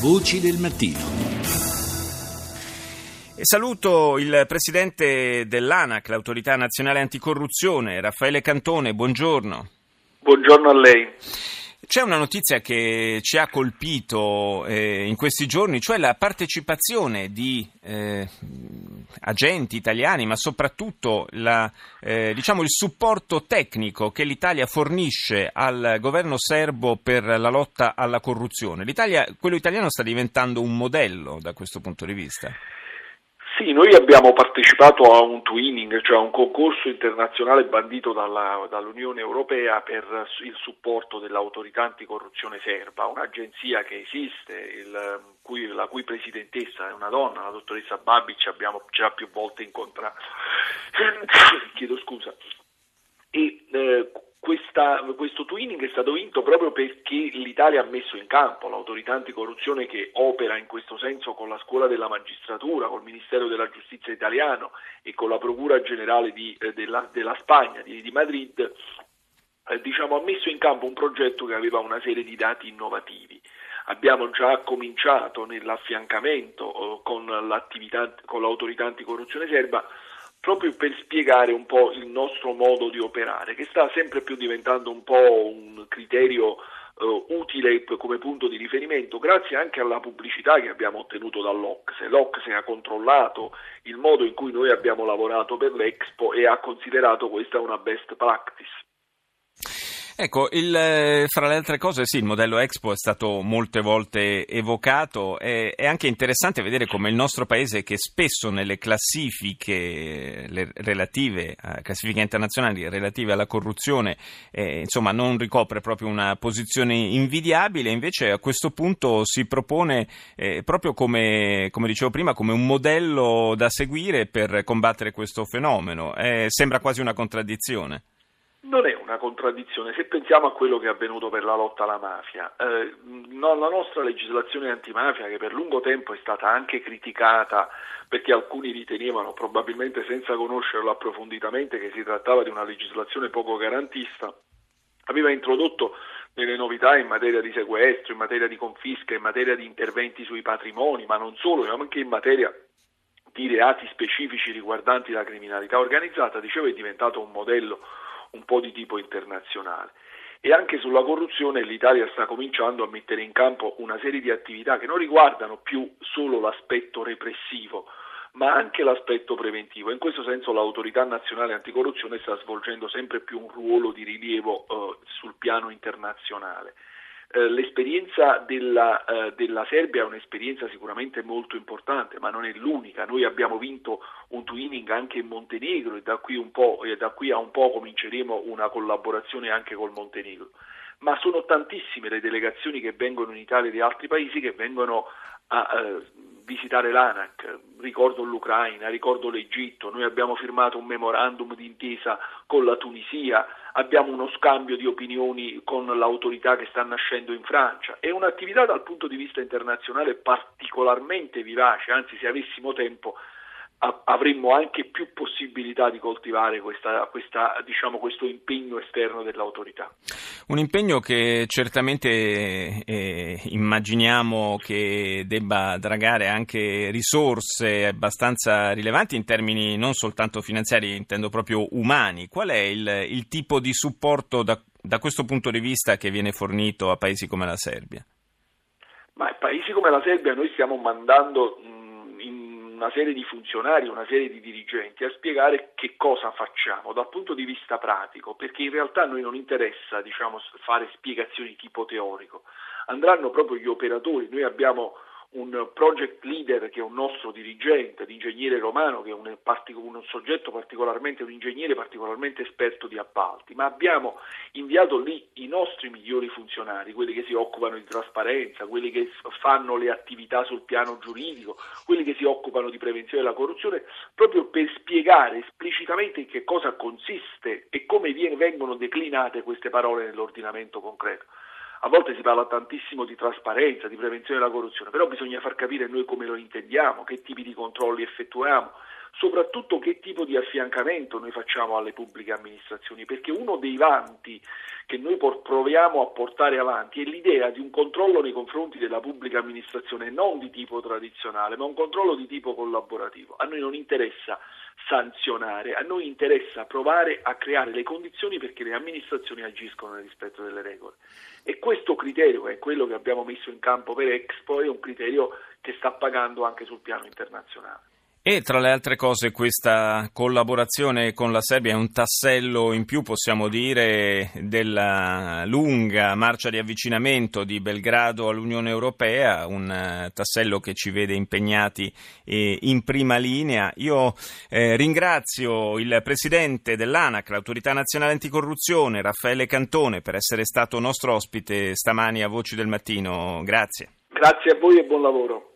Voci del mattino. E saluto il presidente dell'ANAC, l'autorità nazionale anticorruzione, Raffaele Cantone. Buongiorno. Buongiorno a lei. C'è una notizia che ci ha colpito eh, in questi giorni, cioè la partecipazione di eh, agenti italiani, ma soprattutto la, eh, diciamo il supporto tecnico che l'Italia fornisce al governo serbo per la lotta alla corruzione. L'Italia, quello italiano sta diventando un modello da questo punto di vista. Sì, noi abbiamo partecipato a un twinning, cioè a un concorso internazionale bandito dalla, dall'Unione Europea per il supporto dell'autorità anticorruzione serba, un'agenzia che esiste, il, cui, la cui presidentessa è una donna, la dottoressa Babic, abbiamo già più volte incontrato. Chiedo scusa. Questa, questo twinning è stato vinto proprio perché l'Italia ha messo in campo l'autorità anticorruzione che opera in questo senso con la scuola della magistratura, col Ministero della Giustizia italiano e con la Procura Generale di, eh, della, della, Spagna, di, di Madrid, eh, diciamo, ha messo in campo un progetto che aveva una serie di dati innovativi. Abbiamo già cominciato nell'affiancamento eh, con, con l'autorità anticorruzione serba proprio per spiegare un po' il nostro modo di operare, che sta sempre più diventando un po' un criterio uh, utile come punto di riferimento, grazie anche alla pubblicità che abbiamo ottenuto dall'Ocse. L'Ocse ha controllato il modo in cui noi abbiamo lavorato per l'Expo e ha considerato questa una best practice. Ecco, il, eh, fra le altre cose, sì, il modello Expo è stato molte volte evocato. È, è anche interessante vedere come il nostro paese, che spesso nelle classifiche relative, classifiche internazionali relative alla corruzione, eh, insomma, non ricopre proprio una posizione invidiabile, invece a questo punto si propone eh, proprio come, come, dicevo prima, come un modello da seguire per combattere questo fenomeno. Eh, sembra quasi una contraddizione non è una contraddizione se pensiamo a quello che è avvenuto per la lotta alla mafia. Eh, la nostra legislazione antimafia, che per lungo tempo è stata anche criticata perché alcuni ritenevano, probabilmente senza conoscerlo approfonditamente, che si trattava di una legislazione poco garantista, aveva introdotto delle novità in materia di sequestro, in materia di confisca, in materia di interventi sui patrimoni, ma non solo, ma anche in materia di reati specifici riguardanti la criminalità organizzata, dicevo è diventato un modello un po' di tipo internazionale. E anche sulla corruzione l'Italia sta cominciando a mettere in campo una serie di attività che non riguardano più solo l'aspetto repressivo, ma anche l'aspetto preventivo. In questo senso l'autorità nazionale anticorruzione sta svolgendo sempre più un ruolo di rilievo eh, sul piano internazionale. Eh, l'esperienza della, eh, della, Serbia è un'esperienza sicuramente molto importante, ma non è l'unica. Noi abbiamo vinto un twinning anche in Montenegro e da qui, e da qui a un po' cominceremo una collaborazione anche col Montenegro. Ma sono tantissime le delegazioni che vengono in Italia e di altri paesi che vengono a eh, visitare l'ANAC, ricordo l'Ucraina, ricordo l'Egitto, noi abbiamo firmato un memorandum d'intesa con la Tunisia, abbiamo uno scambio di opinioni con l'autorità che sta nascendo in Francia. È un'attività dal punto di vista internazionale particolarmente vivace, anzi se avessimo tempo avremmo anche più possibilità di coltivare questa, questa, diciamo, questo impegno esterno dell'autorità. Un impegno che certamente eh, immaginiamo che debba dragare anche risorse abbastanza rilevanti in termini non soltanto finanziari, intendo proprio umani. Qual è il, il tipo di supporto da, da questo punto di vista che viene fornito a paesi come la Serbia? Ma paesi come la Serbia noi stiamo mandando una serie di funzionari, una serie di dirigenti a spiegare che cosa facciamo dal punto di vista pratico, perché in realtà a noi non interessa diciamo, fare spiegazioni tipo teorico, andranno proprio gli operatori, noi abbiamo un project leader che è un nostro dirigente, l'ingegnere romano che è un, un, soggetto particolarmente, un ingegnere particolarmente esperto di appalti, ma abbiamo inviato lì i nostri migliori funzionari, quelli che si occupano di trasparenza, quelli che fanno le attività sul piano giuridico, quelli che si occupano di prevenzione della corruzione, proprio per spiegare esplicitamente in che cosa consiste e come vengono declinate queste parole nell'ordinamento concreto. A volte si parla tantissimo di trasparenza, di prevenzione della corruzione, però bisogna far capire noi come lo intendiamo, che tipi di controlli effettuiamo. soprattutto che tipo di affiancamento noi facciamo alle pubbliche amministrazioni, perché uno dei vanti che noi proviamo a portare avanti è l'idea di un controllo nei confronti della pubblica amministrazione non di tipo tradizionale, ma un controllo di tipo collaborativo. A noi non interessa sanzionare, a noi interessa provare a creare le condizioni perché le amministrazioni agiscono nel rispetto delle regole. E questo criterio, che è quello che abbiamo messo in campo per Expo, è un criterio che sta pagando anche sul piano internazionale. E tra le altre cose questa collaborazione con la Serbia è un tassello in più, possiamo dire, della lunga marcia di avvicinamento di Belgrado all'Unione Europea, un eh, tassello che ci vede impegnati eh, in prima linea. Io eh, ringrazio il Presidente dell'ANAC, l'Autorità Nazionale Anticorruzione, Raffaele Cantone, per essere stato nostro ospite stamani a Voci del Mattino. Grazie. Grazie a voi e buon lavoro.